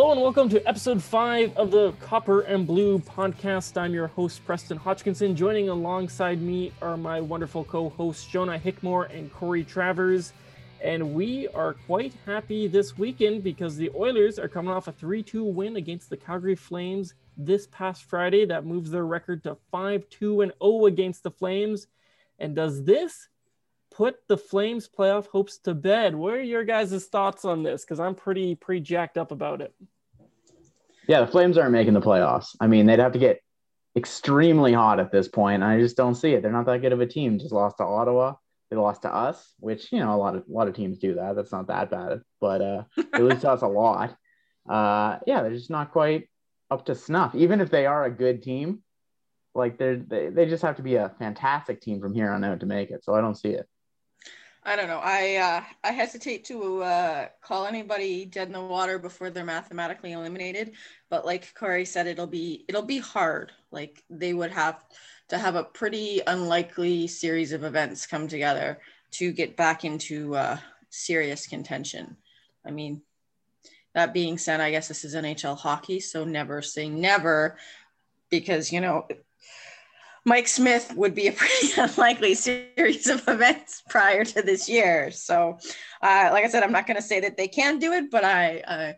Hello and welcome to episode five of the Copper and Blue podcast. I'm your host, Preston Hodgkinson. Joining alongside me are my wonderful co hosts, Shona Hickmore and Corey Travers. And we are quite happy this weekend because the Oilers are coming off a 3 2 win against the Calgary Flames this past Friday. That moves their record to 5 2 and 0 against the Flames. And does this put the Flames playoff hopes to bed? What are your guys' thoughts on this? Because I'm pretty pretty jacked up about it. Yeah, the Flames aren't making the playoffs. I mean, they'd have to get extremely hot at this point. I just don't see it. They're not that good of a team. Just lost to Ottawa. They lost to us, which you know a lot of a lot of teams do that. That's not that bad, but uh, they lose to us a lot. Uh, yeah, they're just not quite up to snuff. Even if they are a good team, like they're they, they just have to be a fantastic team from here on out to make it. So I don't see it. I don't know. I uh, I hesitate to uh, call anybody dead in the water before they're mathematically eliminated. But like Corey said, it'll be it'll be hard. Like they would have to have a pretty unlikely series of events come together to get back into uh, serious contention. I mean, that being said, I guess this is NHL hockey, so never say never, because you know Mike Smith would be a pretty unlikely series of events prior to this year. So, uh, like I said, I'm not going to say that they can do it, but I, uh,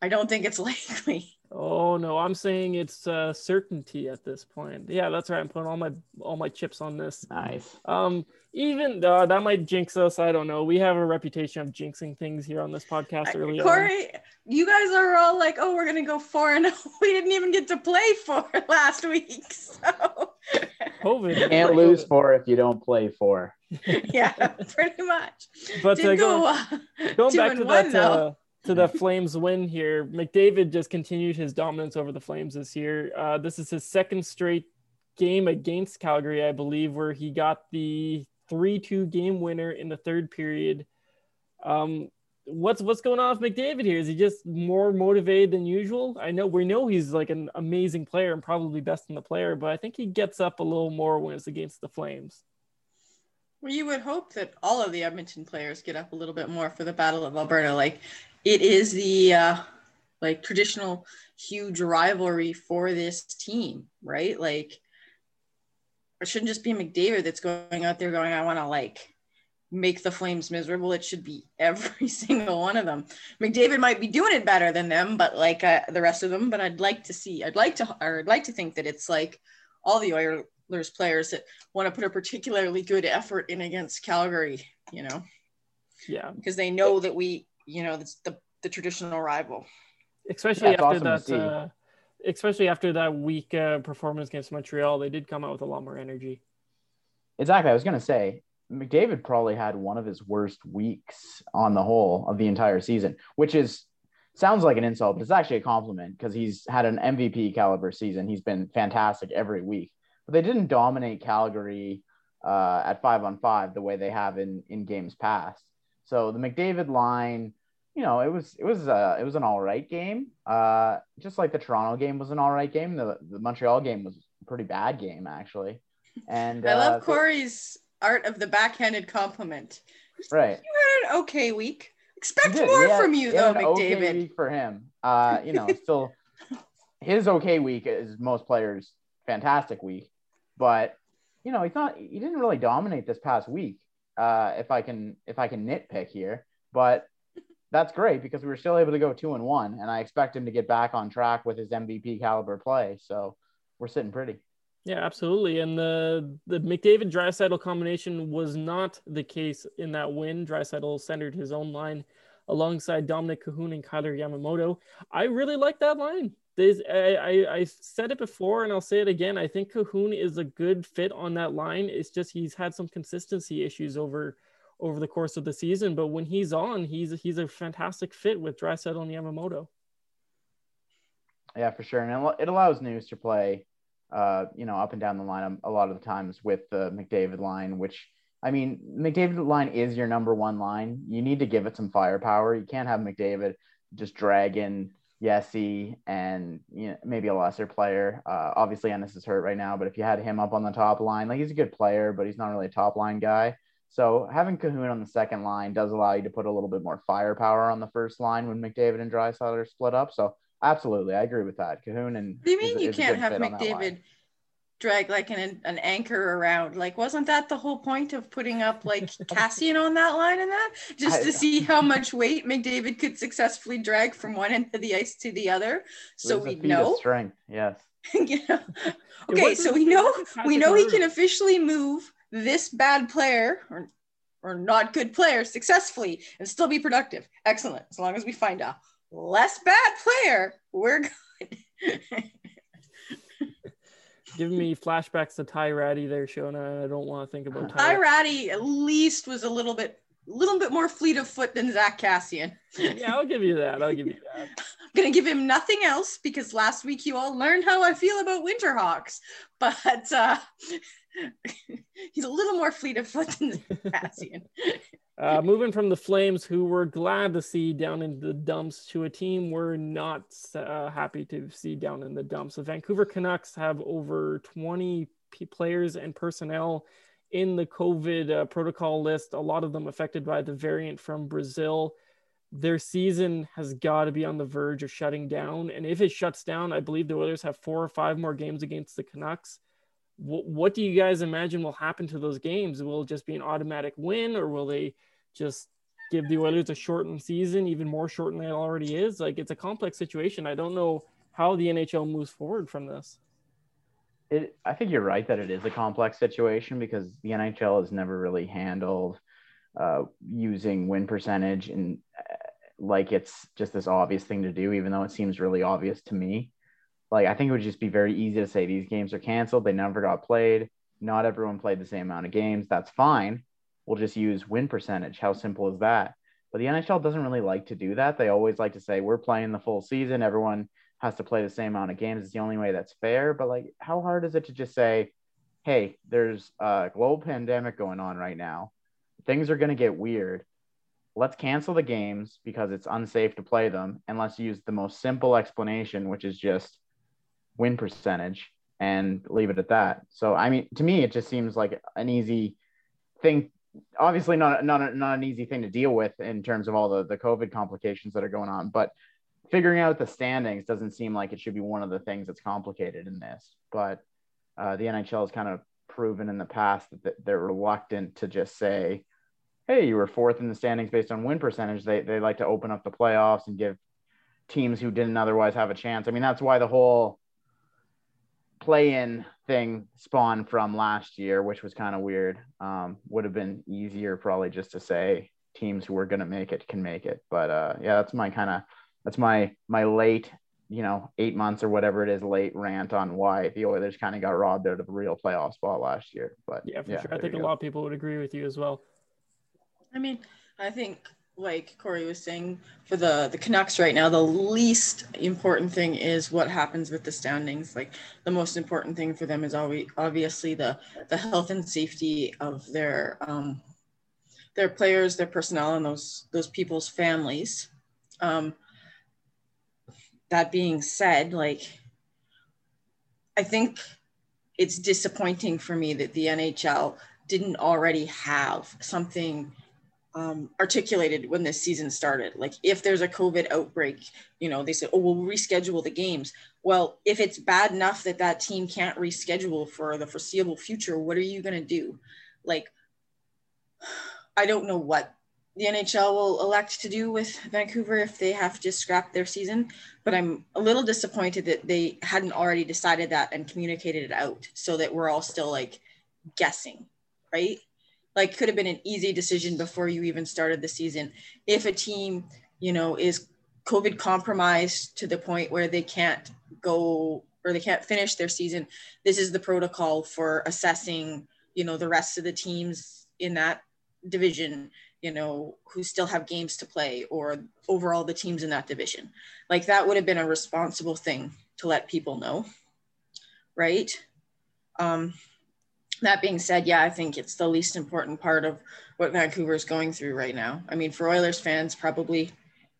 I don't think it's likely. Oh no, I'm saying it's uh, certainty at this point. Yeah, that's right. I'm putting all my all my chips on this. Nice. Um, even uh, that might jinx us. I don't know. We have a reputation of jinxing things here on this podcast. Early Corey, on. you guys are all like, "Oh, we're gonna go four and we didn't even get to play four last week." So COVID. You can't lose four if you don't play four. yeah, pretty much. But uh, go, uh, going back to that. To the Flames win here. McDavid just continued his dominance over the Flames this year. Uh, this is his second straight game against Calgary, I believe, where he got the 3 2 game winner in the third period. Um, what's what's going on with McDavid here? Is he just more motivated than usual? I know we know he's like an amazing player and probably best in the player, but I think he gets up a little more when it's against the Flames. Well, you would hope that all of the Edmonton players get up a little bit more for the Battle of Alberta. Like it is the uh, like traditional huge rivalry for this team, right? Like it shouldn't just be McDavid that's going out there going, I want to like make the Flames miserable. It should be every single one of them. McDavid might be doing it better than them, but like uh, the rest of them. But I'd like to see, I'd like to, or I'd like to think that it's like all the Oilers players that want to put a particularly good effort in against Calgary, you know? Yeah. Because they know that we you know, it's the the traditional rival. Especially That's after awesome that, uh, especially after that weak uh, performance against Montreal, they did come out with a lot more energy. Exactly. I was gonna say McDavid probably had one of his worst weeks on the whole of the entire season, which is sounds like an insult, but it's actually a compliment because he's had an MVP caliber season. He's been fantastic every week, but they didn't dominate Calgary uh, at five on five the way they have in in games past. So the McDavid line, you know, it was it was uh, it was an all right game. Uh, just like the Toronto game was an all right game. The the Montreal game was a pretty bad game actually. And I love uh, Corey's art of the backhanded compliment. Right. You had an okay week. Expect more had, from you though, McDavid. Okay week for him. Uh, you know, still his okay week is most players' fantastic week, but you know, he's not. He didn't really dominate this past week uh, if I can if I can nitpick here, but that's great because we were still able to go two and one, and I expect him to get back on track with his MVP caliber play. So we're sitting pretty. Yeah, absolutely. And the the McDavid Draisaitl combination was not the case in that win. Draisaitl centered his own line alongside Dominik Kahun and Kailer Yamamoto. I really like that line. I, I, I said it before and I'll say it again. I think Kahun is a good fit on that line. It's just he's had some consistency issues over over the course of the season, but when he's on, he's he's a fantastic fit with Draisaitl and Yamamoto. Yeah, for sure, and it allows Nuge to play, uh, you know, up and down the line a lot of the times with the McDavid line, which I mean, McDavid line is your number one line. You need to give it some firepower. You can't have McDavid just dragging Yessi and you know, maybe a lesser player. Uh, obviously, Ennis is hurt right now, but if you had him up on the top line, like he's a good player, but he's not really a top line guy. So having Kahun on the second line does allow you to put a little bit more firepower on the first line when McDavid and Draisaitl are split up. So absolutely, I agree with that. Kahun and what do you mean is, you is can't have McDavid drag like an an anchor around? Like, wasn't that the whole point of putting up like Kassian on that line and that just to see how much weight McDavid could successfully drag from one end of the ice to the other? So we know strength. Yes. you know? Okay, so we know we know he can officially move this bad player or or not good player successfully and still be productive. Excellent. As long as we find a less bad player, we're good. Giving me flashbacks to Ty Rattie there, Shona. I don't want to think about Ty. Ty Rattie at least was a little bit a little bit more fleet of foot than Zack Kassian. yeah, I'll give you that. I'll give you that. I'm gonna give him nothing else because last week you all learned how I feel about Winterhawks. But uh he's a little more fleet of foot than Kassian. Uh, moving from the Flames, who we're glad to see down in the dumps, to a team we're not uh, happy to see down in the dumps. The Vancouver Canucks have over 20 p- players and personnel in the COVID uh, protocol list, a lot of them affected by the variant from Brazil. Their season has got to be on the verge of shutting down. And if it shuts down, I believe the Oilers have four or five more games against the Canucks what do you guys imagine will happen to those games? Will it just be an automatic win, or will they just give the Oilers a shortened season, even more shortened than it already is? Like it's a complex situation. I don't know how the NHL moves forward from this. It, I think you're right that it is a complex situation because the NHL has never really handled uh, using win percentage and uh, like it's just this obvious thing to do, even though it seems really obvious to me. Like I think it would just be very easy to say these games are canceled. They never got played. Not everyone played the same amount of games. That's fine. We'll just use win percentage. How simple is that? But the NHL doesn't really like to do that. They always like to say we're playing the full season. Everyone has to play the same amount of games. It's the only way that's fair. But like, how hard is it to just say, hey, there's a global pandemic going on right now. Things are going to get weird. Let's cancel the games because it's unsafe to play them. And let's use the most simple explanation, which is just win percentage and leave it at that. So I mean, to me, it just seems like an easy thing. Obviously, not not not an easy thing to deal with in terms of all the the COVID complications that are going on, but figuring out the standings doesn't seem like it should be one of the things that's complicated in this. But uh, the NHL has kind of proven in the past that they're reluctant to just say, "Hey, you were fourth in the standings based on win percentage." They they like to open up the playoffs and give teams who didn't otherwise have a chance. I mean, that's why the whole play-in thing spawned from last year, which was kind of weird. Um, would have been easier probably just to say teams who are going to make it can make it. But uh, yeah, that's my kind of that's my my late, you know, eight months or whatever it is, late rant on why the Oilers kind of got robbed out of a real playoff spot last year. But yeah, for yeah, sure. I think a go. lot of people would agree with you as well. I mean, I think like Corey was saying, for the the Canucks right now, the least important thing is what happens with the standings. Like the most important thing for them is always obviously the the health and safety of their um, their players, their personnel, and those those people's families. Um, that being said, like I think it's disappointing for me that the NHL didn't already have something um, articulated when this season started. Like, if there's a COVID outbreak, you know, they said, oh, we'll reschedule the games. Well, if it's bad enough that that team can't reschedule for the foreseeable future, what are you going to do? Like, I don't know what the NHL will elect to do with Vancouver if they have to scrap their season, but I'm a little disappointed that they hadn't already decided that and communicated it out so that we're all still like guessing, right? Like could have been an easy decision before you even started the season. If a team, you know, is COVID compromised to the point where they can't go or they can't finish their season, this is the protocol for assessing, you know, the rest of the teams in that division, you know, who still have games to play or overall the teams in that division. Like that would have been a responsible thing to let people know. Right. Um, that being said, yeah, I think it's the least important part of what Vancouver is going through right now. I mean, for Oilers fans, probably,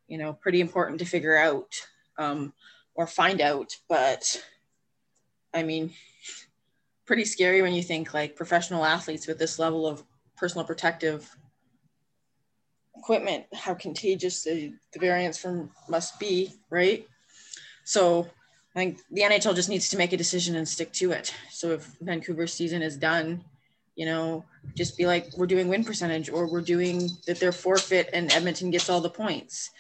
you know, pretty important to figure out um, or find out. But I mean, pretty scary when you think like professional athletes with this level of personal protective equipment, how contagious the, the variants from must be, right? So I think the NHL just needs to make a decision and stick to it. So if Vancouver's season is done, you know, just be like, we're doing win percentage or we're doing that they're forfeit and Edmonton gets all the points.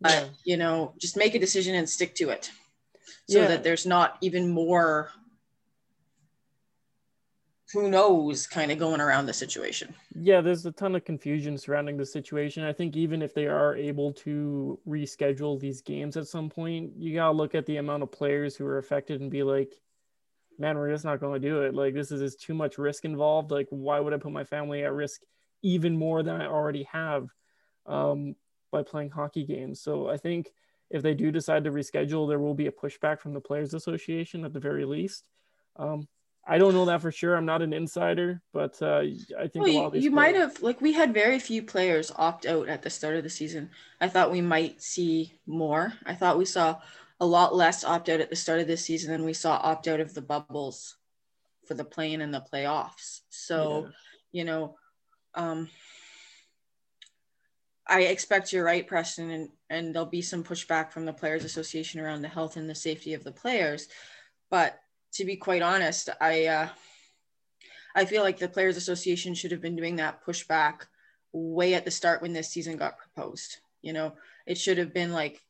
But, yeah. you know, just make a decision and stick to it so yeah. that there's not even more who knows kind of going around the situation. Yeah, there's a ton of confusion surrounding the situation. I think even if they are able to reschedule these games at some point, you got to look at the amount of players who are affected and be like, man, we're just not going to do it. Like, this is too much risk involved. Like, why would I put my family at risk even more than I already have um, by playing hockey games? So I think if they do decide to reschedule, there will be a pushback from the Players Association at the very least. Um, I don't know that for sure. I'm not an insider, but uh, I think well, you, you might have like we had very few players opt out at the start of the season. I thought we might see more. I thought we saw a lot less opt out at the start of this season than we saw opt out of the bubbles for the play-in and the playoffs. So, yeah. you know, um, I expect you're right, Preston, and, and there'll be some pushback from the Players Association around the health and the safety of the players. But to be quite honest, I uh, I feel like the Players Association should have been doing that pushback way at the start when this season got proposed. You know, it should have been like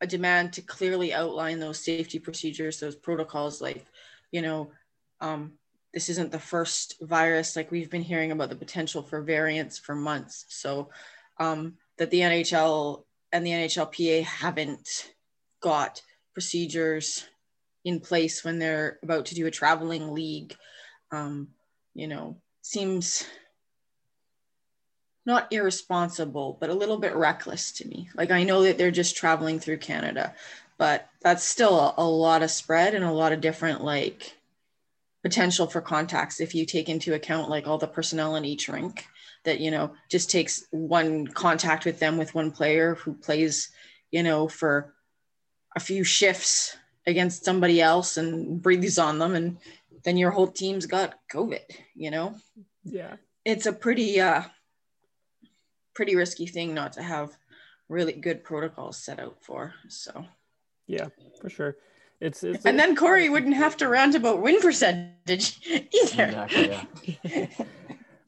a demand to clearly outline those safety procedures, those protocols, like, you know, um, this isn't the first virus, like we've been hearing about the potential for variants for months. So um, that the NHL and the NHLPA haven't got procedures in place when they're about to do a traveling league, um, you know, seems not irresponsible, but a little bit reckless to me. Like I know that they're just traveling through Canada, but that's still a, a lot of spread and a lot of different like potential for contacts if you take into account like all the personnel in each rink that you know just takes one contact with them with one player who plays you know for a few shifts against somebody else and breathes on them and then your whole team's got covid you know yeah it's a pretty uh pretty risky thing not to have really good protocols set out for so yeah for sure it's, it's and then corey wouldn't have to rant about win percentage either exactly, yeah.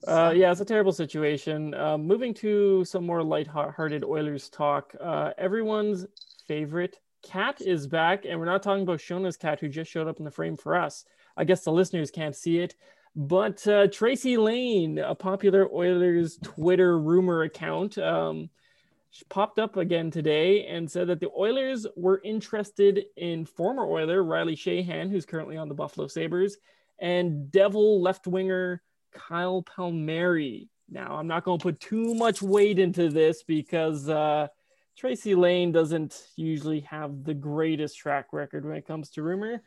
Uh, yeah, it's a terrible situation. Uh, moving to some more light-hearted Oilers talk. Uh, everyone's favorite cat is back, and we're not talking about Shona's cat who just showed up in the frame for us. I guess the listeners can't see it, but uh, Tracy Lane, a popular Oilers Twitter rumor account, um, popped up again today and said that the Oilers were interested in former Oiler Riley Sheahan, who's currently on the Buffalo Sabres, and Devil left winger Kyle Palmieri. Now, I'm not going to put too much weight into this because uh, Tracy Lane doesn't usually have the greatest track record when it comes to rumor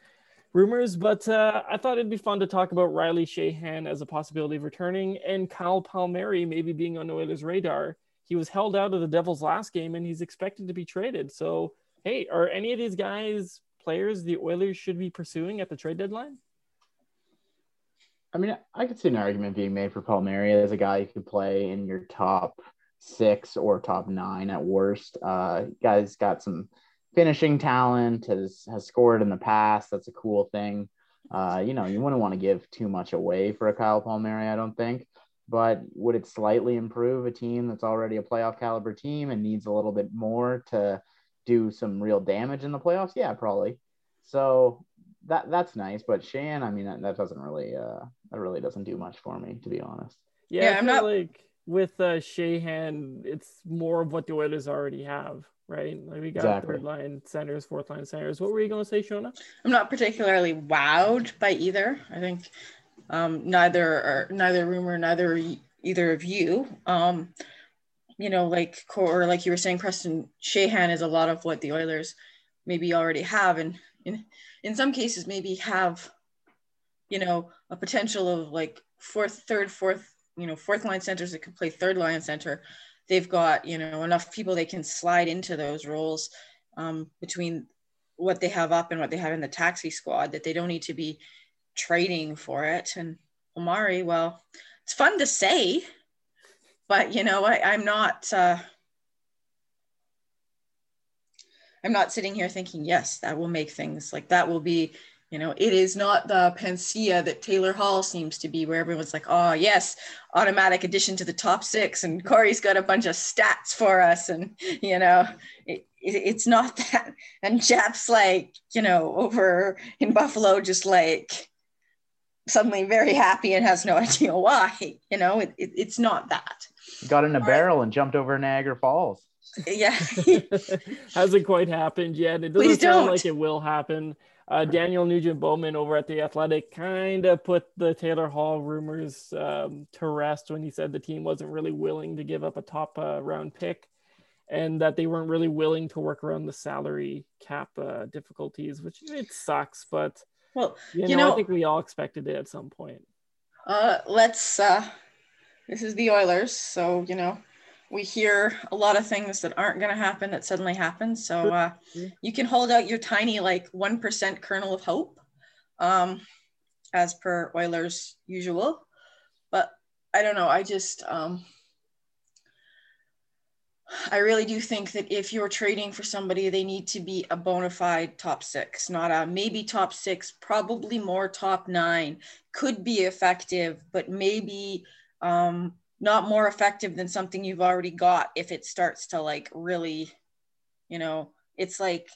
rumors, but uh, I thought it'd be fun to talk about Riley Sheahan as a possibility of returning and Kyle Palmieri maybe being on Oilers' radar. He was held out of the Devils' last game and he's expected to be traded. So, hey, are any of these guys players the Oilers should be pursuing at the trade deadline? I mean, I could see an argument being made for Palmieri as a guy who could play in your top six or top nine at worst. Uh, guy's got some finishing talent, has has scored in the past. That's a cool thing. Uh, you know, you wouldn't want to give too much away for a Kyle Palmieri, I don't think. But would it slightly improve a team that's already a playoff caliber team and needs a little bit more to do some real damage in the playoffs? Yeah, probably. So that that's nice. But Shan, I mean, that, that doesn't really uh that really doesn't do much for me, to be honest. Yeah, yeah I'm not like with uh Sheahan, it's more of what the Oilers already have, right? Like we got exactly. third line centers, fourth line centers. What were you going to say, Shona? I'm not particularly wowed by either. I think um, neither or neither rumor, neither either of you. Um, you know, like or like you were saying, Preston Sheahan is a lot of what the Oilers maybe already have, and in in some cases maybe have, you know, a potential of like fourth, third, fourth you know fourth line centers that can play third line center they've got you know enough people they can slide into those roles um, between what they have up and what they have in the taxi squad that they don't need to be trading for it and Palmieri well it's fun to say, but you know, I, I'm not. Uh, I'm not sitting here thinking, yes, that will make things like that will be, you know, it is not the panacea that Taylor Hall seems to be, where everyone's like, oh, yes, automatic addition to the top six. And Corey's got a bunch of stats for us. And, you know, it, it, it's not that. And Jap's like, you know, over in Buffalo, just like suddenly very happy and has no idea why, you know, it, it's not that. Got in a barrel and jumped over Niagara Falls yeah hasn't quite happened yet it doesn't Please sound don't. like it will happen uh, daniel nugent bowman over at the athletic kind of put the taylor hall rumors um, to rest when he said the team wasn't really willing to give up a top uh, round pick and that they weren't really willing to work around the salary cap uh, difficulties which it sucks but well you know, you know i think we all expected it at some point. Uh, let's uh, this is the oilers so you know we hear a lot of things that aren't going to happen that suddenly happen. So uh, you can hold out your tiny, like 1% kernel of hope, um, as per Oilers usual. But I don't know. I just, um, I really do think that if you're trading for somebody, they need to be a bona fide top six, not a maybe top six, probably more top nine, could be effective, but maybe um, not more effective than something you've already got if it starts to like really you know it's like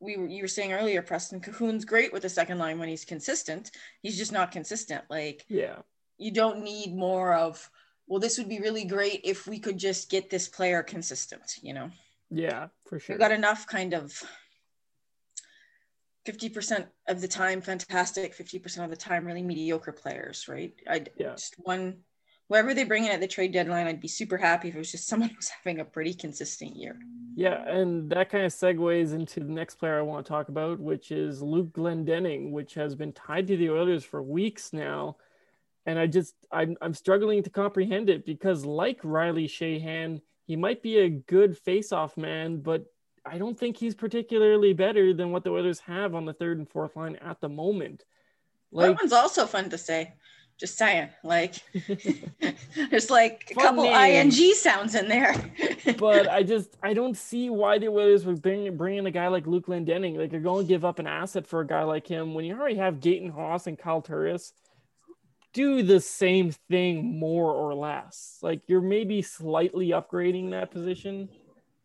we were you were saying earlier preston Kahun's great with the second line when he's consistent. He's just not consistent. Like yeah. you don't need more of well this would be really great if we could just get this player consistent you know? Yeah for sure. we've got enough kind of 50% of the time fantastic 50% of the time really mediocre players right? I yeah. just one whoever they bring in at the trade deadline, I'd be super happy if it was just someone who's having a pretty consistent year. Yeah, and that kind of segues into the next player I want to talk about, which is Luke Glendening, which has been tied to the Oilers for weeks now. And I just I'm I'm struggling to comprehend it because like Riley Sheahan, he might be a good face-off man, but I don't think he's particularly better than what the Oilers have on the third and fourth line at the moment. Like, that one's also fun to say. Just saying, like there's like a Fun couple ing sounds in there. but I just I don't see why the Oilers would bring bring in a guy like Luke Glendening. Like you're going to give up an asset for a guy like him when you already have Gaetan Haas and Kyle Turris. Do the same thing more or less. Like you're maybe slightly upgrading that position.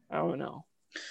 I don't know.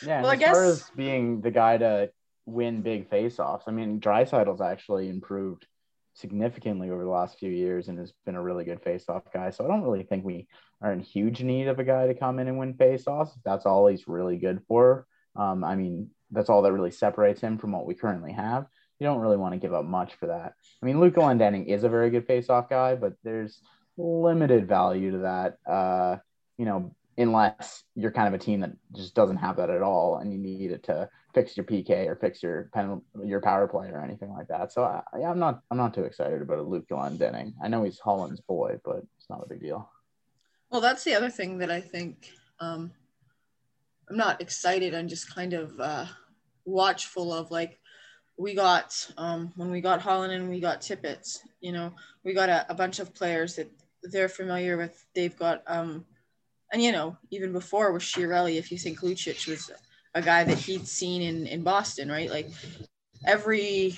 Yeah, well, as I guess... far as being the guy to win big faceoffs, I mean, Draisaitl's actually improved significantly over the last few years and has been a really good faceoff guy. So I don't really think we are in huge need of a guy to come in and win faceoffs. That's all he's really good for. Um, I mean, that's all that really separates him from what we currently have. You don't really want to give up much for that. I mean, Luke Glendening is a very good faceoff guy, but there's limited value to that. Uh, you know, unless you're kind of a team that just doesn't have that at all and you need it to fix your PK or fix your pen, your power play or anything like that. So I, I'm not I'm not too excited about a Luke Glendening. I know he's Holland's boy, but it's not a big deal. Well, that's the other thing that I think um, I'm not excited. I'm just kind of uh, watchful of like we got um, when we got Holland and we got Tippett. You know, we got a, a bunch of players that they're familiar with. They've got um, and you know even before with Chiarelli, if you think Lucic was a guy that he'd seen in in Boston, right? Like every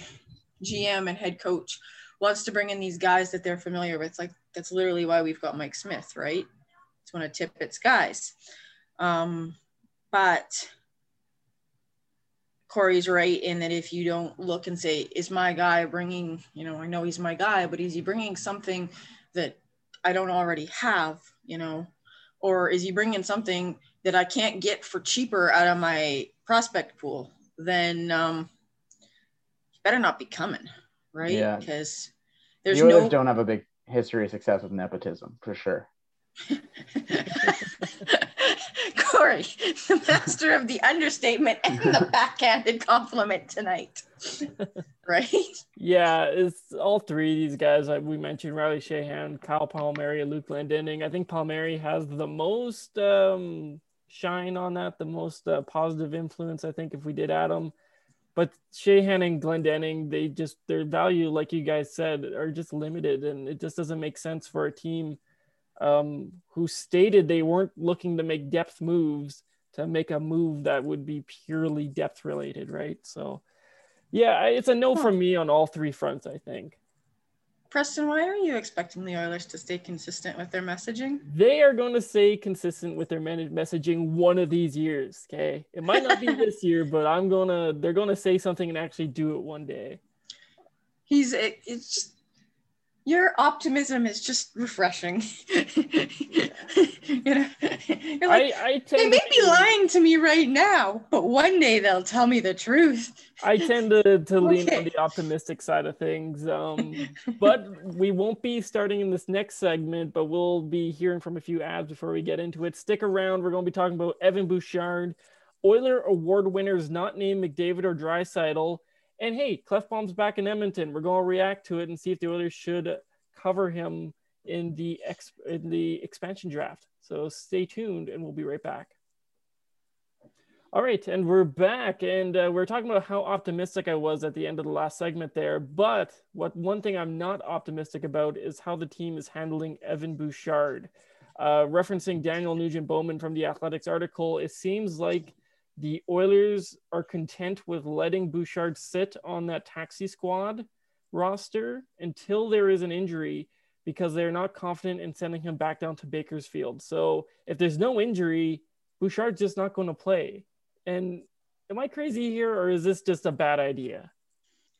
GM and head coach wants to bring in these guys that they're familiar with. Like that's literally why we've got Mike Smith, right? It's one of Tippett's guys. Um, but Corey's right in that if you don't look and say, is my guy bringing, you know, I know he's my guy, but is he bringing something that I don't already have, you know, or is he bringing something that I can't get for cheaper out of my prospect pool, then um, better not be coming, right? Yeah. Because there's the no don't have a big history of success with nepotism for sure. Corey, the master of the understatement and the backhanded compliment tonight. right? Yeah, it's all three of these guys like we mentioned Riley Sheahan, Kyle Palmieri, and Luke Glendening. I think Palmieri has the most um, shine on that, the most uh, positive influence, I think, if we did add them. But Sheahan and Glendening, they just, their value, like you guys said, are just limited. And it just doesn't make sense for a team – um, who stated they weren't looking to make depth moves to make a move that would be purely depth related, right? So, yeah, it's a no from me on all three fronts, I think. Preston, why are you expecting the Oilers to stay consistent with their messaging? They are going to stay consistent with their managed messaging one of these years. Okay, it might not be this year, but I'm gonna. They're gonna say something and actually do it one day. He's. It, it's just your optimism is just refreshing. you know, You're like, I, I they may be lying to me right now, but one day they'll tell me the truth. I tend to, to lean on the optimistic side of things. Um, but we won't be starting in this next segment, but we'll be hearing from a few ads before we get into it. Stick around. We're going to be talking about Evan Bouchard, Oiler Award winners not named McDavid or Draisaitl and hey, Klefbom's back in Edmonton. We're going to react to it and see if the Oilers should cover him in the ex- in the expansion draft. So stay tuned, and we'll be right back. All right, and we're back, and uh, we're talking about how optimistic I was at the end of the last segment there. But what one thing I'm not optimistic about is how the team is handling Evan Bouchard. Uh, referencing Daniel Nugent Bowman from the Athletics article, it seems like the Oilers are content with letting Bouchard sit on that taxi squad roster until there is an injury because they're not confident in sending him back down to Bakersfield. So if there's no injury, Bouchard's just not going to play. And am I crazy here or is this just a bad idea?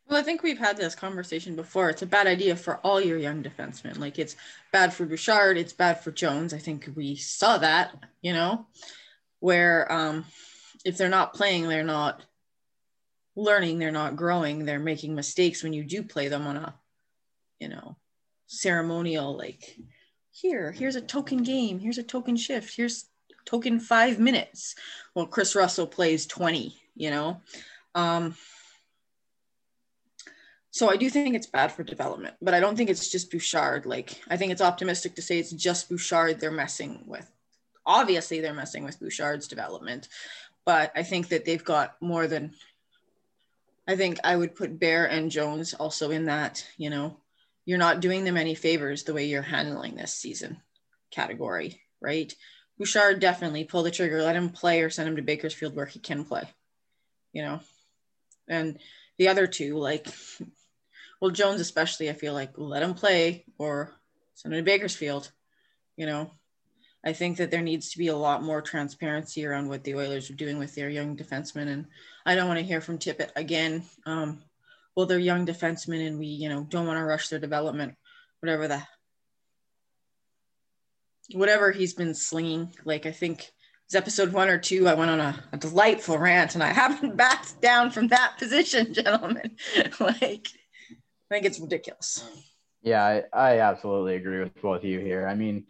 Well, I think we've had this conversation before. It's a bad idea for all your young defensemen. Like it's bad for Bouchard, it's bad for Jones. I think we saw that, you know, where um if they're not playing, they're not learning, they're not growing, they're making mistakes when you do play them on a, you know, ceremonial like here, here's a token game, here's a token shift, here's token five minutes. Well, Kris Russell plays 20, you know. Um, so I do think it's bad for development, but I don't think it's just Bouchard. Like I think it's optimistic to say it's just Bouchard they're messing with. Obviously, they're messing with Bouchard's development, but I think that they've got more than. I think I would put Bear and Jones also in that. You know, you're not doing them any favors the way you're handling this season category, right? Bouchard definitely pull the trigger, let him play, or send him to Bakersfield where he can play. You know, and the other two, like, well, Jones especially, I feel like let him play or send him to Bakersfield. You know, I think that there needs to be a lot more transparency around what the Oilers are doing with their young defensemen. And I don't want to hear from Tippett again. Um, well, they're young defensemen and we, you know, don't want to rush their development, whatever the, whatever he's been slinging. Like, I think it's episode one or two. I went on a, a delightful rant and I haven't backed down from that position, gentlemen. like, I think it's ridiculous. Yeah, I, I absolutely agree with both of you here. I mean,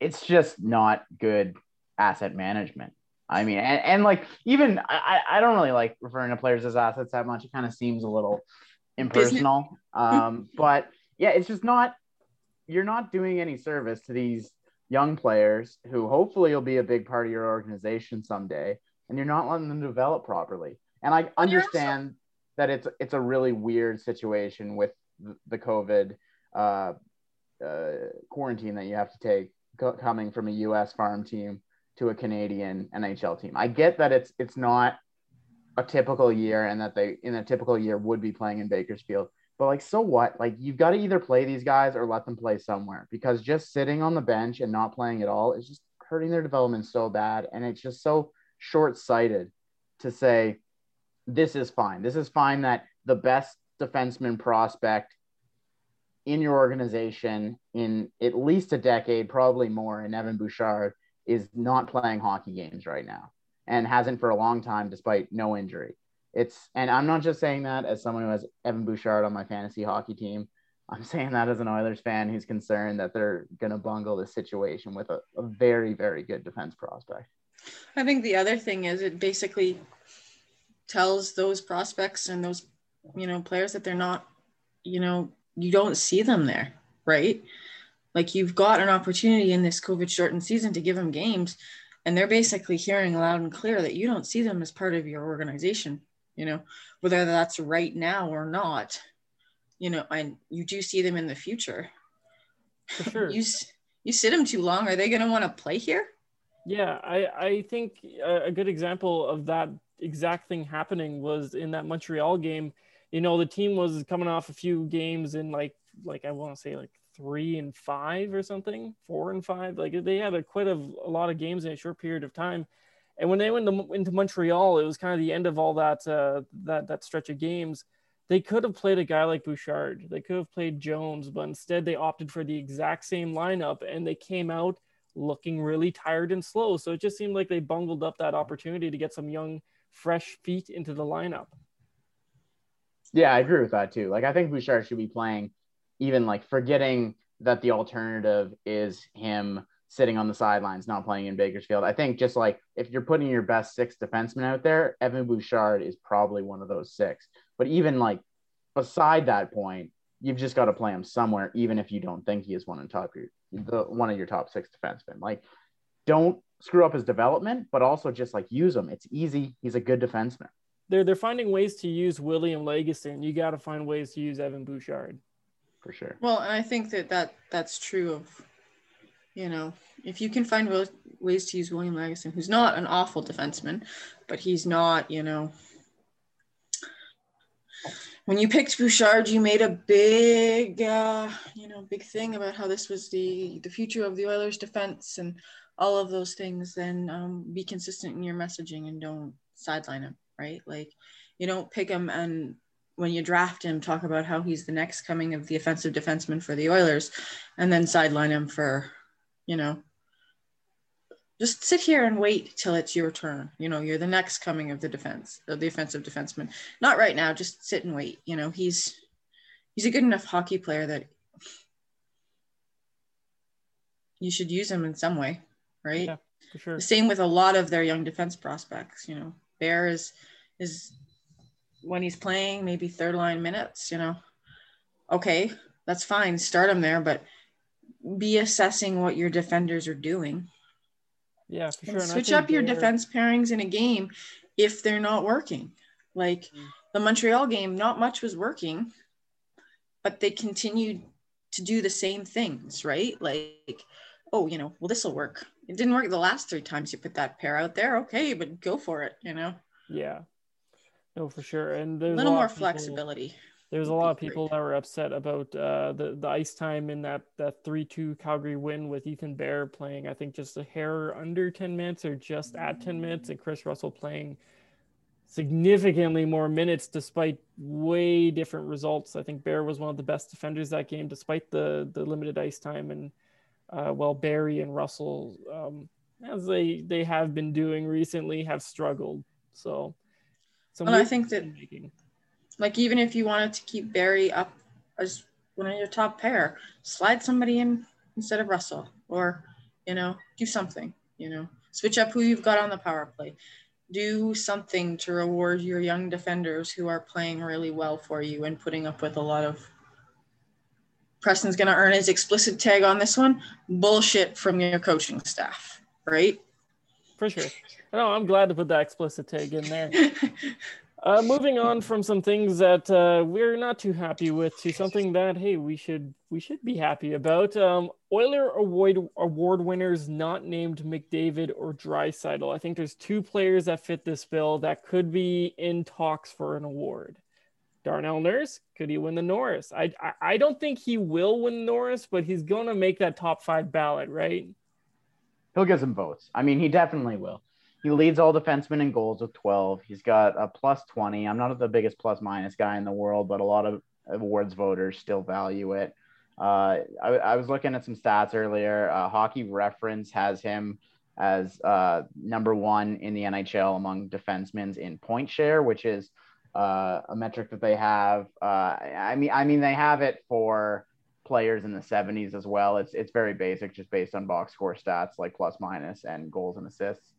it's just not good asset management. I mean, and, and like even I, I don't really like referring to players as assets that much. It kind of seems a little impersonal. Um, but yeah, it's just not you're not doing any service to these young players who hopefully will be a big part of your organization someday, and you're not letting them develop properly. And I understand that it's it's a really weird situation with the COVID uh, uh, quarantine that you have to take coming from a U.S. farm team to a Canadian NHL team. I get that it's it's not a typical year and that they in a typical year would be playing in Bakersfield. But like so what? Like you've got to either play these guys or let them play somewhere because just sitting on the bench and not playing at all is just hurting their development so bad and it's just so short-sighted to say this is fine. This is fine that the best defenseman prospect in your organization in at least a decade, probably more, in Evan Bouchard is not playing hockey games right now and hasn't for a long time despite no injury. It's and I'm not just saying that as someone who has Evan Bouchard on my fantasy hockey team. I'm saying that as an Oilers fan who's concerned that they're going to bungle this situation with a, a very, very good defense prospect. I think the other thing is it basically tells those prospects and those, you know, players that they're not, you know, you don't see them there, right? Like you've got an opportunity in this COVID shortened season to give them games, and they're basically hearing loud and clear that you don't see them as part of your organization, you know, whether that's right now or not, you know, and you do see them in the future. For sure. you, You sit them too long. Are they going to want to play here? Yeah, I, I think a good example of that exact thing happening was in that Montreal game. You know, the team was coming off a few games in like like I want to say like three and five or something, four and five. Like they had a quite a, a lot of games in a short period of time. And when they went to, into Montreal, it was kind of the end of all that uh, that that stretch of games. They could have played a guy like Bouchard. They could have played Jones, but instead they opted for the exact same lineup, and they came out looking really tired and slow. So it just seemed like they bungled up that opportunity to get some young, fresh feet into the lineup. Yeah, I agree with that too. Like I think Bouchard should be playing, even like forgetting that the alternative is him sitting on the sidelines, not playing in Bakersfield. I think just like if you're putting your best six defensemen out there, Evan Bouchard is probably one of those six. But even like beside that point, you've just got to play him somewhere, even if you don't think he is one of top your the one of your top six defensemen. Like, don't screw up his development, but also just like use him. It's easy. He's a good defenseman. They're they're finding ways to use William Lagesson. You got to find ways to use Evan Bouchard. For sure. Well, and I think that, that that's true of you know, if you can find ways to use William Lagesson, who's not an awful defenseman, but he's not, you know, when you picked Bouchard, you made a big, uh, you know, big thing about how this was the the future of the Oilers' defense and all of those things. Then um, be consistent in your messaging and don't sideline him, right? Like, you don't pick him and when you draft him, talk about how he's the next coming of the offensive defenseman for the Oilers, and then sideline him for you know, just sit here and wait till it's your turn. You know, you're the next coming of the defense, of the offensive defenseman. Not right now, just sit and wait. You know, he's he's a good enough hockey player that you should use him in some way, right? Yeah, for sure. The same with a lot of their young defense prospects. You know, Bear is is when he's playing maybe third line minutes. You know, okay, that's fine. Start him there, but be assessing what your defenders are doing. Yeah, for sure. switch up your defense pairings in a game if they're not working. Like mm. the Montreal game, not much was working, but they continued to do the same things, right? Like, oh, you know, well, this will work. It didn't work the last three times you put that pair out there. Okay, but go for it, you know? Yeah. No, for sure. And there's a little more flexibility there was a lot of people that were upset about uh, the the ice time in that that three two Calgary win with Ethan Bear playing. I think just a hair under ten minutes or just at ten minutes, and Kris Russell playing significantly more minutes despite way different results. I think Bear was one of the best defenders that game despite the the limited ice time, and uh, well Barrie and Russell, um, as they they have been doing recently, have struggled. So, and I think that. Making like even if you wanted to keep Barrie up as one of your top pair, slide somebody in instead of Russell, or you know, do something. You know, switch up who you've got on the power play. Do something to reward your young defenders who are playing really well for you and putting up with a lot of. Preston's going to earn his explicit tag on this one. Bullshit from your coaching staff, right? For sure. No, I'm glad to put that explicit tag in there. Uh, moving on from some things that uh, we're not too happy with to something that hey we should we should be happy about. Um, Oiler Award award winners not named McDavid or Draisaitl. I think there's two players that fit this bill that could be in talks for an award. Darnell Nurse could he win the Norris? I, I I don't think he will win Norris, but he's gonna make that top five ballot, right? He'll get some votes. I mean, he definitely will. He leads all defensemen in goals with 12. He's got a plus 20. I'm not the biggest plus minus guy in the world, but a lot of awards voters still value it. Uh, I, I, was looking at some stats earlier. Uh, Hockey Reference has him as uh, number one in the NHL among defensemen in point share, which is uh, a metric that they have. Uh, I mean, I mean, they have it for players in the 70s as well. It's it's very basic, just based on box score stats like plus minus and goals and assists.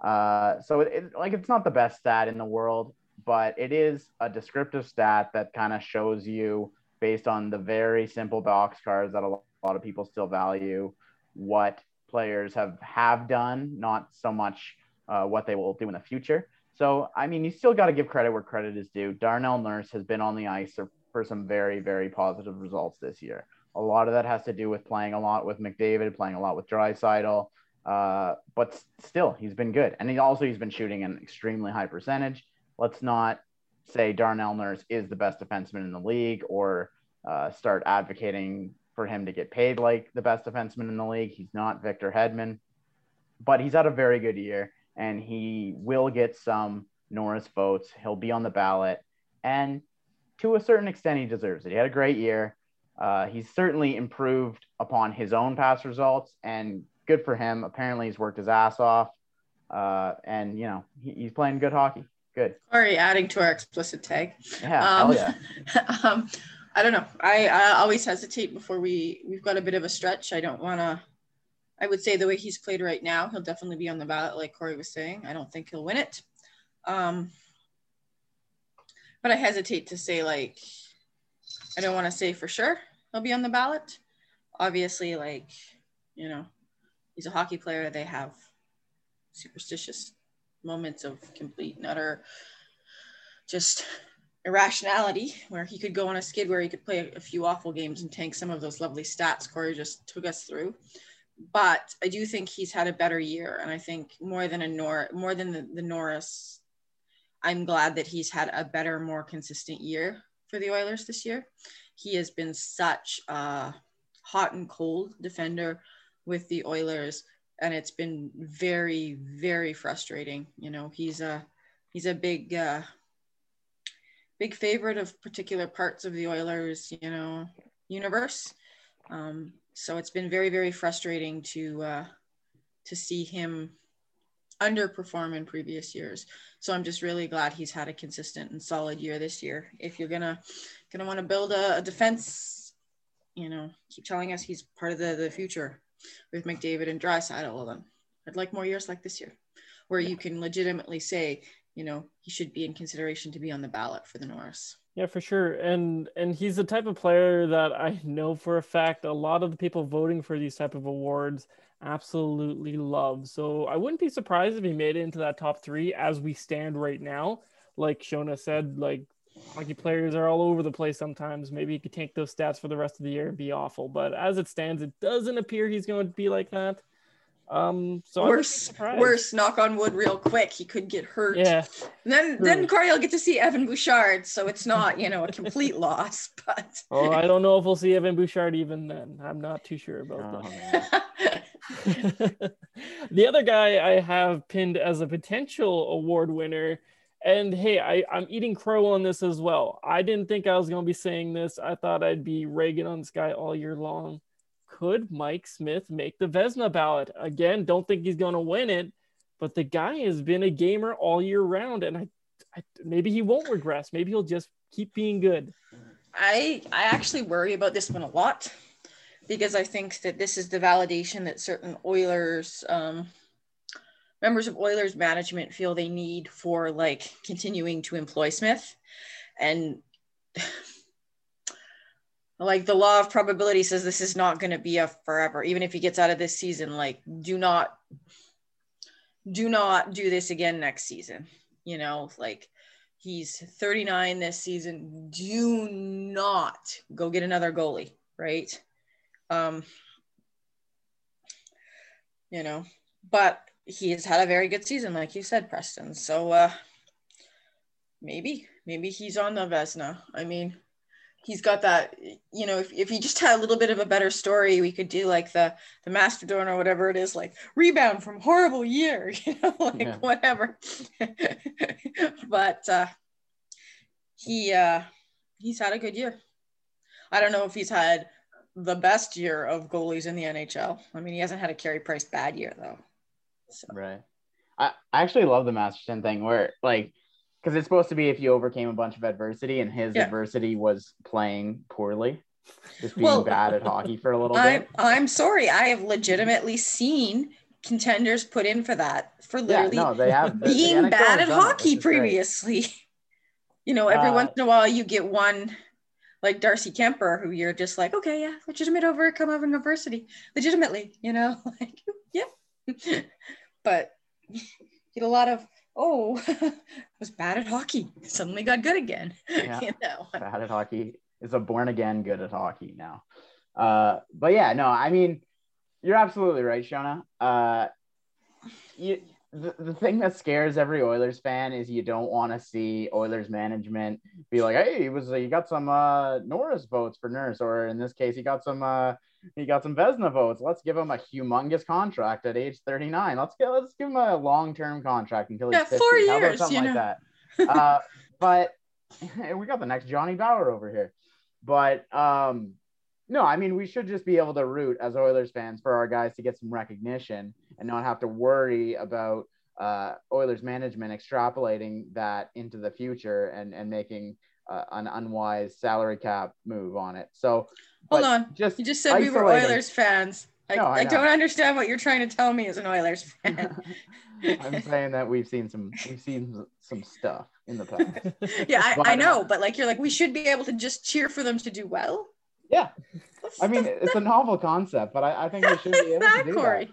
Uh, so it, it, like it's not the best stat in the world, but it is a descriptive stat that kind of shows you based on the very simple box cards that a lot of people still value what players have have done, not so much uh, what they will do in the future. So I mean, you still got to give credit where credit is due. Darnell Nurse has been on the ice for some very very positive results this year. A lot of that has to do with playing a lot with McDavid, playing a lot with Draisaitl. Uh, but still, he's been good, and he also he's been shooting an extremely high percentage. Let's not say Darnell Nurse is the best defenseman in the league, or uh, start advocating for him to get paid like the best defenseman in the league. He's not Victor Hedman, but he's had a very good year, and he will get some Norris votes. He'll be on the ballot, and to a certain extent, he deserves it. He had a great year. Uh, he's certainly improved upon his own past results, and good for him. Apparently, he's worked his ass off, uh, and you know he, he's playing good hockey. Good. Sorry, adding to our explicit tag. Yeah, um, hell yeah. um, I don't know. I, I always hesitate before we we've got a bit of a stretch. I don't want to. I would say the way he's played right now, he'll definitely be on the ballot, like Corey was saying. I don't think he'll win it. Um, but I hesitate to say like I don't want to say for sure he'll be on the ballot. Obviously, like you know, he's a hockey player. They have superstitious moments of complete and utter just irrationality where he could go on a skid where he could play a, few awful games and tank some of those lovely stats Corey just took us through. But I do think he's had a better year. And I think more than a Nor more than the, the Norris, I'm glad that he's had a better, more consistent year for the Oilers this year. He has been such a hot and cold defender with the Oilers. And it's been very, very frustrating. You know, he's a he's a big uh, big favorite of particular parts of the Oilers, you know, universe. Um, so it's been very, very frustrating to uh, to see him underperform in previous years. So I'm just really glad he's had a consistent and solid year this year. If you're gonna gonna want to build a, a, defense, you know, keep telling us he's part of the, the future with McDavid and Draisaitl. Well, then I'd like more years like this year, where you can legitimately say you know he should be in consideration to be on the ballot for the Norris. Yeah, for sure. And and he's the type of player that I know for a fact a lot of the people voting for these type of awards absolutely love. So I wouldn't be surprised if he made it into that top 3 as we stand right now. Like Shona said, like hockey players are all over the place sometimes. Maybe he could take those stats for the rest of the year and be awful. But as it stands, it doesn't appear he's going to be like that. Um, so worse, worse. Knock on wood, real quick. He could get hurt. Yeah. And then, true. then Corey will get to see Evan Bouchard, so it's not, you know, a complete loss. But oh, I don't know if we'll see Evan Bouchard even then. I'm not too sure about that. the other guy I have pinned as a potential award winner, and hey, I, I'm eating crow on this as well. I didn't think I was going to be saying this. I thought I'd be ragging on this guy all year long could Mike Smith make the Vezina ballot? Again, don't think he's going to win it, but the guy has been a gamer all year round, and I, I, maybe he won't regress. Maybe he'll just keep being good. I I actually worry about this one a lot because I think that this is the validation that certain Oilers um, members of Oilers management feel they need for like continuing to employ Smith, and like the law of probability says this is not going to be a forever even if he gets out of this season like do not do not do this again next season you know? Like he's 39 this season. Do not go get another goalie right? Um you know but he has had a very good season like you said preston. So uh maybe maybe he's on the Vezina. I mean he's got that you know if, if he just had a little bit of a better story we could do like the the Masterton or whatever it is like rebound from horrible year you know like yeah. whatever but uh he uh he's had a good year i don't know if he's had the best year of goalies in the nhl i mean he hasn't had a Carey Price bad year though so. right I, I actually love the masterton thing where like because it's supposed to be if you overcame a bunch of adversity, and his yeah. adversity was playing poorly, just being well, bad at hockey for a little I'm, bit. I'm sorry, I have legitimately seen contenders put in for that for literally yeah, no, they have, being the bad at hockey previously. Great. You know, every uh, once in a while you get one like Darcy Kuemper, who you're just like, okay, yeah, legitimate overcome of an adversity, legitimately, you know, like, yeah. but get a lot of oh, I was bad at hockey. Suddenly got good again. Yeah. you know? Bad at hockey is a born again good at hockey now. Uh, but yeah, no, I mean, you're absolutely right, Shona. Uh, you, the, the thing that scares every Oilers fan is you don't want to see Oilers management be like, hey, he was he got some uh, Norris votes for Nurse, or in this case, he got some uh, he got some Vezina votes. Let's give him a humongous contract at age 39. Let's get let's give him a long term contract until he's Yeah, 50. four years, something you like that? Uh, but we got the next Johnny Bower over here. But um, no, I mean we should just be able to root as Oilers fans for our guys to get some recognition and not have to worry about uh, Oilers management extrapolating that into the future and and making uh, an unwise salary cap move on it. So Hold on. just You just said we were Oilers fans. I, No, I I, don't understand what you're trying to tell me as an Oilers fan. I'm saying that we've seen some we've seen some stuff in the past. yeah, I, I know, but like you're like we should be able to just cheer for them to do well. Yeah, What's I mean it's a novel concept, but I, I think we should be able to do Corey.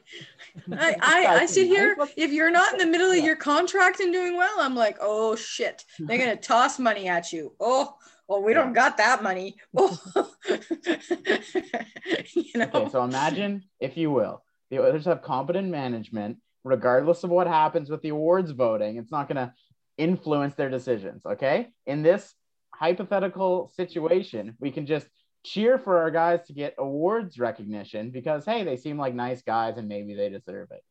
that. I, I, I sit here. If you're not in the middle of Yeah. your contract and doing well, I'm like, oh shit, they're gonna toss money at you. Oh, oh, we don't got that money. You know. Okay, so imagine, if you will, the Oilers have competent management, regardless of what happens with the awards voting. It's not going to influence their decisions. Okay, in this hypothetical situation, we can just cheer for our guys to get awards recognition because hey, they seem like nice guys and maybe they deserve it.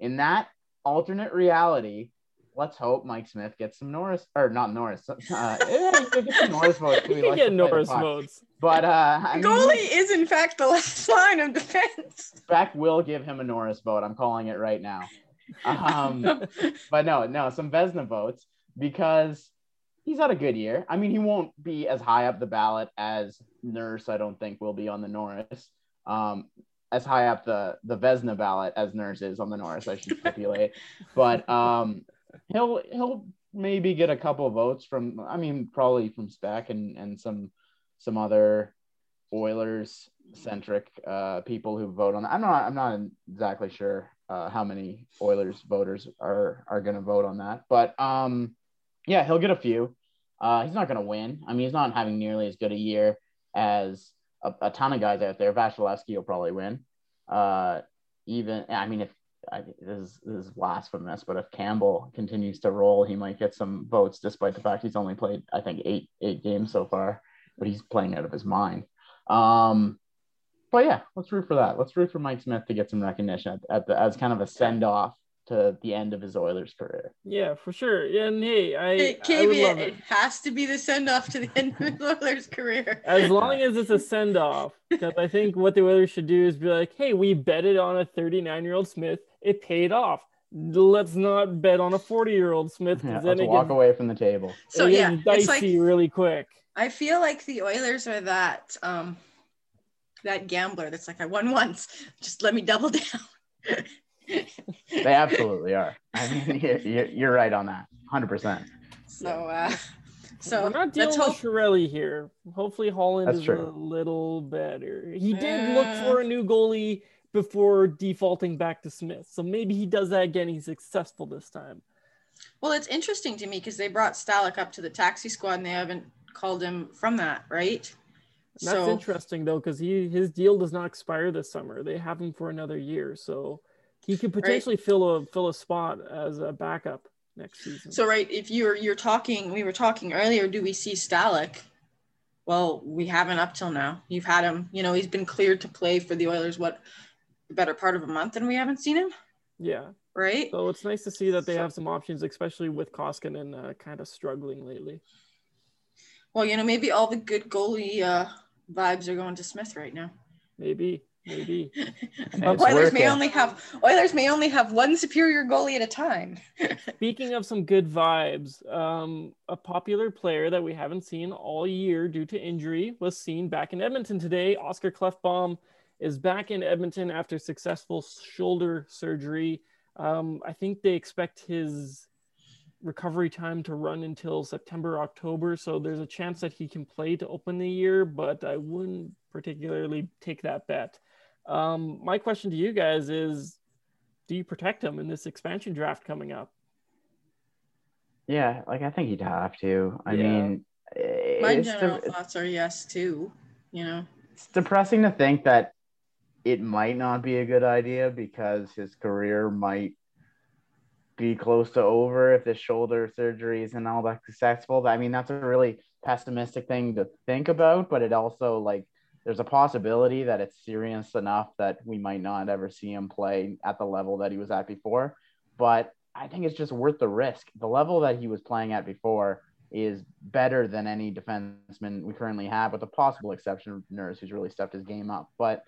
In that alternate reality. Let's hope Mike Smith gets some Norris or not Norris. Uh, yeah, get some Norris votes. too. He get to play the Norris votes. But uh, I mean, Goalie is in fact the last line of defense. Beck will give him a Norris vote. I'm calling it right now. Um, but no, no, some Vezina votes because he's had a good year. I mean, he won't be as high up the ballot as Nurse. I don't think will be on the Norris. Um, as high up the the Vezina ballot as Nurse is on the Norris. I should stipulate, but um, he'll he'll maybe get a couple votes from. I mean, probably from Speck and and some some other Oilers centric uh, people who vote on that. I'm not I'm not exactly sure uh, how many Oilers voters are are going to vote on that, but um, yeah, he'll get a few. Uh, he's not going to win. I mean, he's not having nearly as good a year as a, a ton of guys out there. Vasilevskiy will probably win. Uh, even I mean, if I, this, is, this is blasphemous, but if Campbell continues to roll, he might get some votes, despite the fact he's only played I think eight eight games so far, but he's playing out of his mind. Um, but yeah, let's root for that. Let's root for Mike Smith to get some recognition at, at the, as kind of a send off to the end of his Oilers career. Yeah, for sure. And hey, I, Hey, I would KB, love it it. has to be the send off to the end of the Oilers' career. As long as it's a send off, because I think what the Oilers should do is be like, hey, we betted on a 39 year old Smith. It paid off. Let's not bet on a 40 year old Smith Yeah, because let's then it walk gets, away from the table. So it yeah, gets it's like dicey really quick. I feel like the Oilers are that um that gambler that's like I won once, just let me double down. They absolutely are. I mean, you're, you're, you're right on that, hundred percent. So uh so We're not let's dealing hope with Chiarelli here. Hopefully, Holland That's is true. a little better. He did look Uh. for a new goalie before defaulting back to Smith, so maybe he does that again. He's successful this time. well it's interesting to me because they brought Stalock up to the taxi squad and they haven't called him from that, right? That's so interesting though, because he his deal does not expire this summer. They have him for another year, so he could potentially fill a fill a spot as a backup next season. so right, if you're you're talking we were talking earlier, do we see Stalock? Well, we haven't up till now. You've had him, you know, he's been cleared to play for the Oilers what the better part of a month and we haven't seen him, yeah, right? so it's nice to see that they So- have some options, especially with Koskinen uh, kind of struggling lately. Well, you know, maybe all the good goalie uh, vibes are going to Smith right now. Maybe, maybe. It's Oilers may only have Oilers may only have one superior goalie at a time. Speaking of some good vibes, um, a popular player that we haven't seen all year due to injury was seen back in Edmonton today. Oscar Klefbom is back in Edmonton after successful shoulder surgery. Um, I think they expect his recovery time to run until September, October. So there's a chance that he can play to open the year, but I wouldn't particularly take that bet. Um, my question to you guys is do you protect him in this expansion draft coming up? Yeah, like I think he'd have to. I Yeah. mean, My general the- thoughts are yes too. You know, it's depressing to think that it might not be a good idea because his career might be close to over if the shoulder surgery isn't all that successful. I mean, that's a really pessimistic thing to think about, but it also like there's a possibility that it's serious enough that we might not ever see him play at the level that he was at before. But I think it's just worth the risk. The level that he was playing at before is better than any defenseman we currently have, with the possible exception of Nurse, who's really stepped his game up. But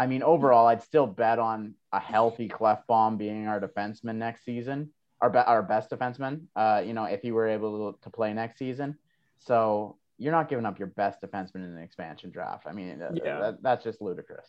I mean, overall, I'd still bet on a healthy Klefbom being our defenseman next season, our, be- our best defenseman, uh, you know, if he were able to play next season. So you're not giving up your best defenseman in an expansion draft. I mean, yeah. that, that's just ludicrous.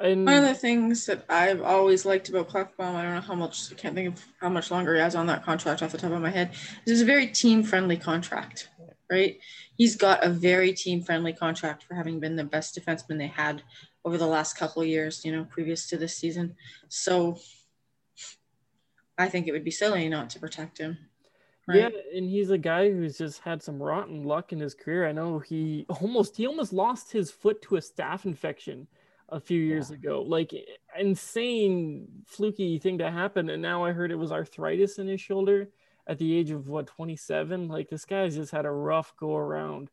And one of the things that I've always liked about Klefbom, I don't know how much, I can't think of how much longer he has on that contract off the top of my head, This is a very team friendly contract, right? He's got a very team friendly contract for having been the best defenseman they had over the last couple of years, you know, previous to this season. So I think it would be silly not to protect him. Right? Yeah, and he's a guy who's just had some rotten luck in his career. I know he almost he almost lost his foot to a staph infection a few years yeah. ago. Like insane fluky thing to happen. And now I heard it was arthritis in his shoulder at the age of what 27. Like this guy's just had a rough go around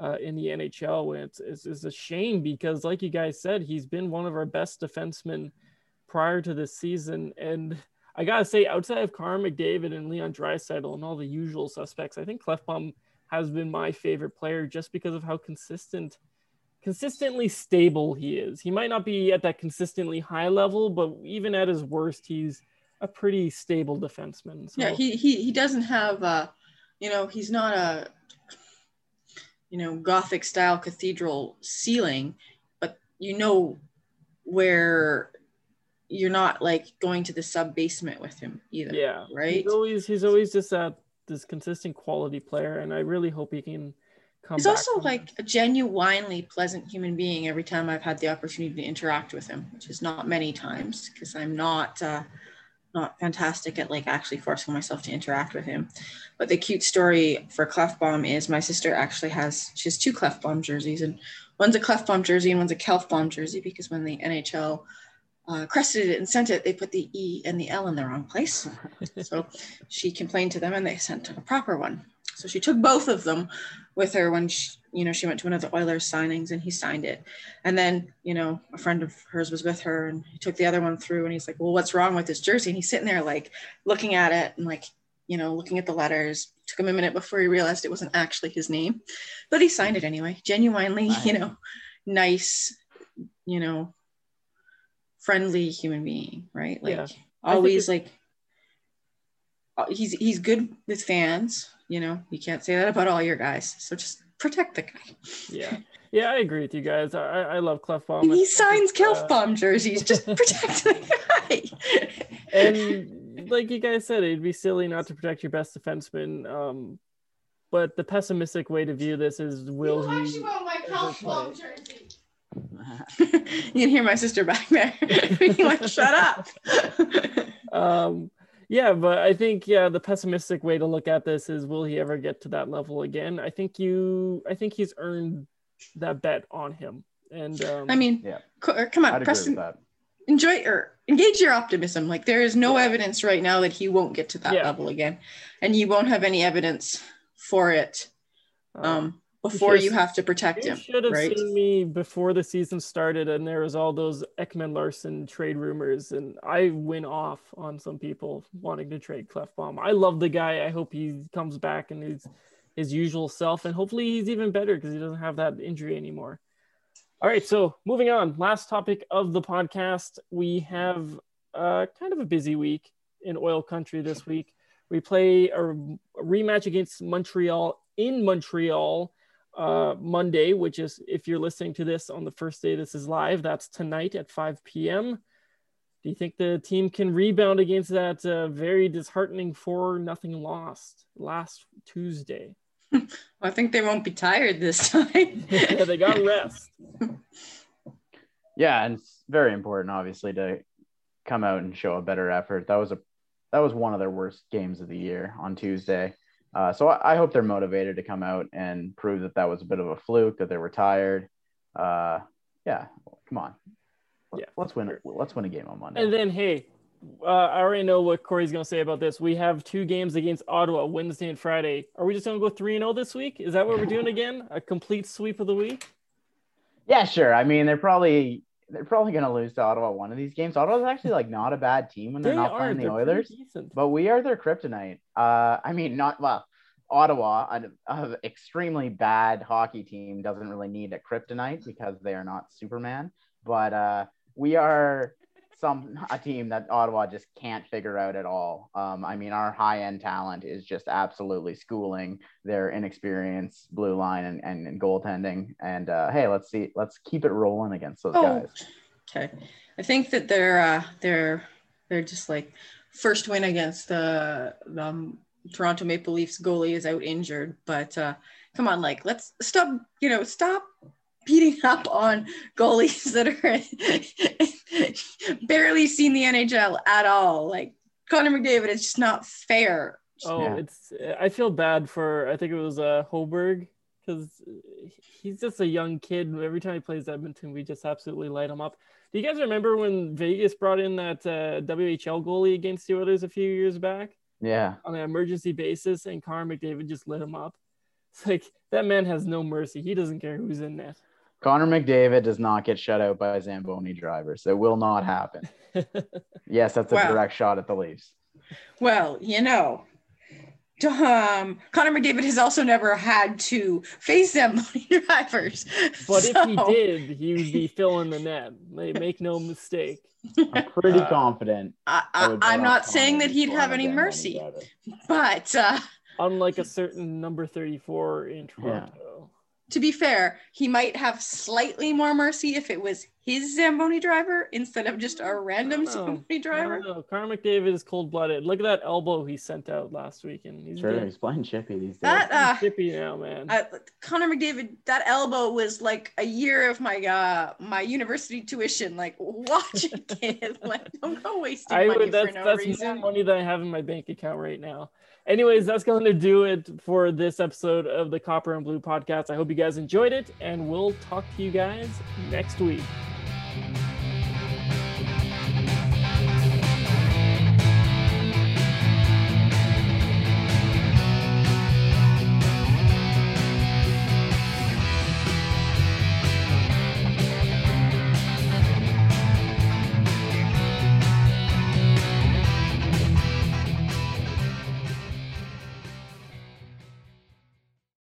uh, in the NHL. And it's, it's, it's a shame because, like you guys said, he's been one of our best defensemen prior to this season. And I gotta say, outside of Connor McDavid and Leon Draisaitl and all the usual suspects, I think Klefbom has been my favorite player just because of how consistent consistently stable he is. He might not be at that consistently high level, but even at his worst, he's a pretty stable defenseman. So. Yeah, he, he he doesn't have a, you know, he's not a, you know, gothic style cathedral ceiling, but you know where you're not like going to the sub basement with him either. Yeah. Right. He's always he's always just that this consistent quality player, and I really hope he can come. He's also like a genuinely pleasant human being every time I've had the opportunity to interact with him, which is not many times because I'm not uh, not fantastic at like actually forcing myself to interact with him. But the cute story for Klefbom is my sister actually has she has two Klefbom jerseys and one's a Klefbom jersey and one's a Kelfbom jersey because when the NHL uh, crested it and sent it, they put the E and the L in the wrong place. so she complained to them and they sent a proper one. So she took both of them with her when she, you know, she went to one of the Oilers signings and he signed it. And then, you know, a friend of hers was with her and he took the other one through and he's like, well, what's wrong with this jersey? And he's sitting there like looking at it and like, you know, looking at the letters. Took him a minute before he realized it wasn't actually his name, but he signed it anyway. Genuinely, you know, nice, you know, friendly human being, right? Like yeah. always like uh, he's he's good with fans you know, you can't say that about all your guys. So just protect the guy. Yeah. Yeah, I agree with you guys. I, I love Klefbom. He signs Klefbom uh, jerseys. Just protect the guy. and like you guys said, it'd be silly not to protect your best defenseman. Um, but the pessimistic way to view this is will he? you he my Klefbom jersey? you can hear my sister back there. like, shut up. um, yeah, but I think yeah, the pessimistic way to look at this is will he ever get to that level again? I think you I think he's earned that bet on him. And um, I mean, yeah. come on, I'd Preston, enjoy or engage your optimism. Like there is no yeah. evidence right now that he won't get to that yeah. level again, and you won't have any evidence for it. Uh, um, before you have to protect him. Should have right? seen me before the season started, and there was all those Ekman Larsson trade rumors, and I went off on some people wanting to trade Klefbom. I love the guy. I hope he comes back and he's his usual self, and hopefully he's even better because he doesn't have that injury anymore. All right, so moving on. Last topic of the podcast, we have uh, kind of a busy week in oil country this week. We play a rematch against Montreal in Montreal uh, Monday, which is if you're listening to this on the first day this is live, that's tonight at 5 p.m. Do you think the team can rebound against that uh, very disheartening four nothing lost last Tuesday? I think they won't be tired this time. yeah, they got rest. Yeah, and it's very important, obviously, to come out and show a better effort. That was a that was one of their worst games of the year on Tuesday. Uh, so I, I, hope they're motivated to come out and prove that that was a bit of a fluke, that they were tired. Uh, Yeah, come on. Yeah. Let's win. Let's win a game on Monday. And then, hey, uh, I already know what Corey's going to say about this. We have two games against Ottawa Wednesday and Friday. Are we just going to go 3 and 0 this week? Is that what we're doing again? A complete sweep of the week? Yeah, sure. I mean, they're probably they're probably going to lose to Ottawa one of these games. Ottawa's actually like not a bad team when they're They not are. playing the Oilers, but we are their kryptonite. Uh, I mean, not well. Ottawa, an, an extremely bad hockey team, doesn't really need a kryptonite because they are not Superman. But uh, we are some a team that Ottawa just can't figure out at all. Um, I mean, our high end talent is just absolutely schooling their inexperienced blue line and, and, and goaltending. And uh, hey, let's see, let's keep it rolling against those Oh, guys. okay. I think that they're uh, they're they're just like first win against the the um, Toronto Maple Leafs goalie is out injured, but uh, come on, like let's stop. You know, stop beating up on goalies that are barely seen the NHL at all. Like Connor McDavid, it's just not fair. Oh, Yeah. it's. I feel bad for. I think it was uh, Hogberg because he's just a young kid. Every time he plays Edmonton, we just absolutely light him up. Do you guys remember when Vegas brought in that uh, WHL goalie against the Oilers a few years back Yeah. on an emergency basis, and Connor McDavid just lit him up? It's like that man has no mercy. He doesn't care who's in net. Connor McDavid does not get shut out by Zamboni drivers. It will not happen. Yes, that's a Wow. direct shot at the Leafs. Well, you know, um, Connor McDavid has also never had to face Zamboni drivers. but if he did, he would be filling the net. Like, Make no mistake. I'm pretty Uh, confident. I, I I, would bet I'm not Connor saying that he'd have any mercy, but uh, Unlike a certain number 34 in Toronto. To be fair, he might have slightly more mercy if it was his Zamboni driver instead of just a random Zamboni driver. don't know. Connor McDavid is cold blooded. Look at that elbow he sent out last weekend. He's Sure, he's playing chippy these days. That uh, chippy now, man. uh, Connor McDavid, that elbow was like a year of my uh my university tuition. Like, watch it, kid. Like, don't go wasting I money would. for That's no that's more reason. money than I have in my bank account right now. Anyways, that's going to do it for this episode of the Copper and Blue podcast. I hope you guys enjoyed it, and we'll talk to you guys next week.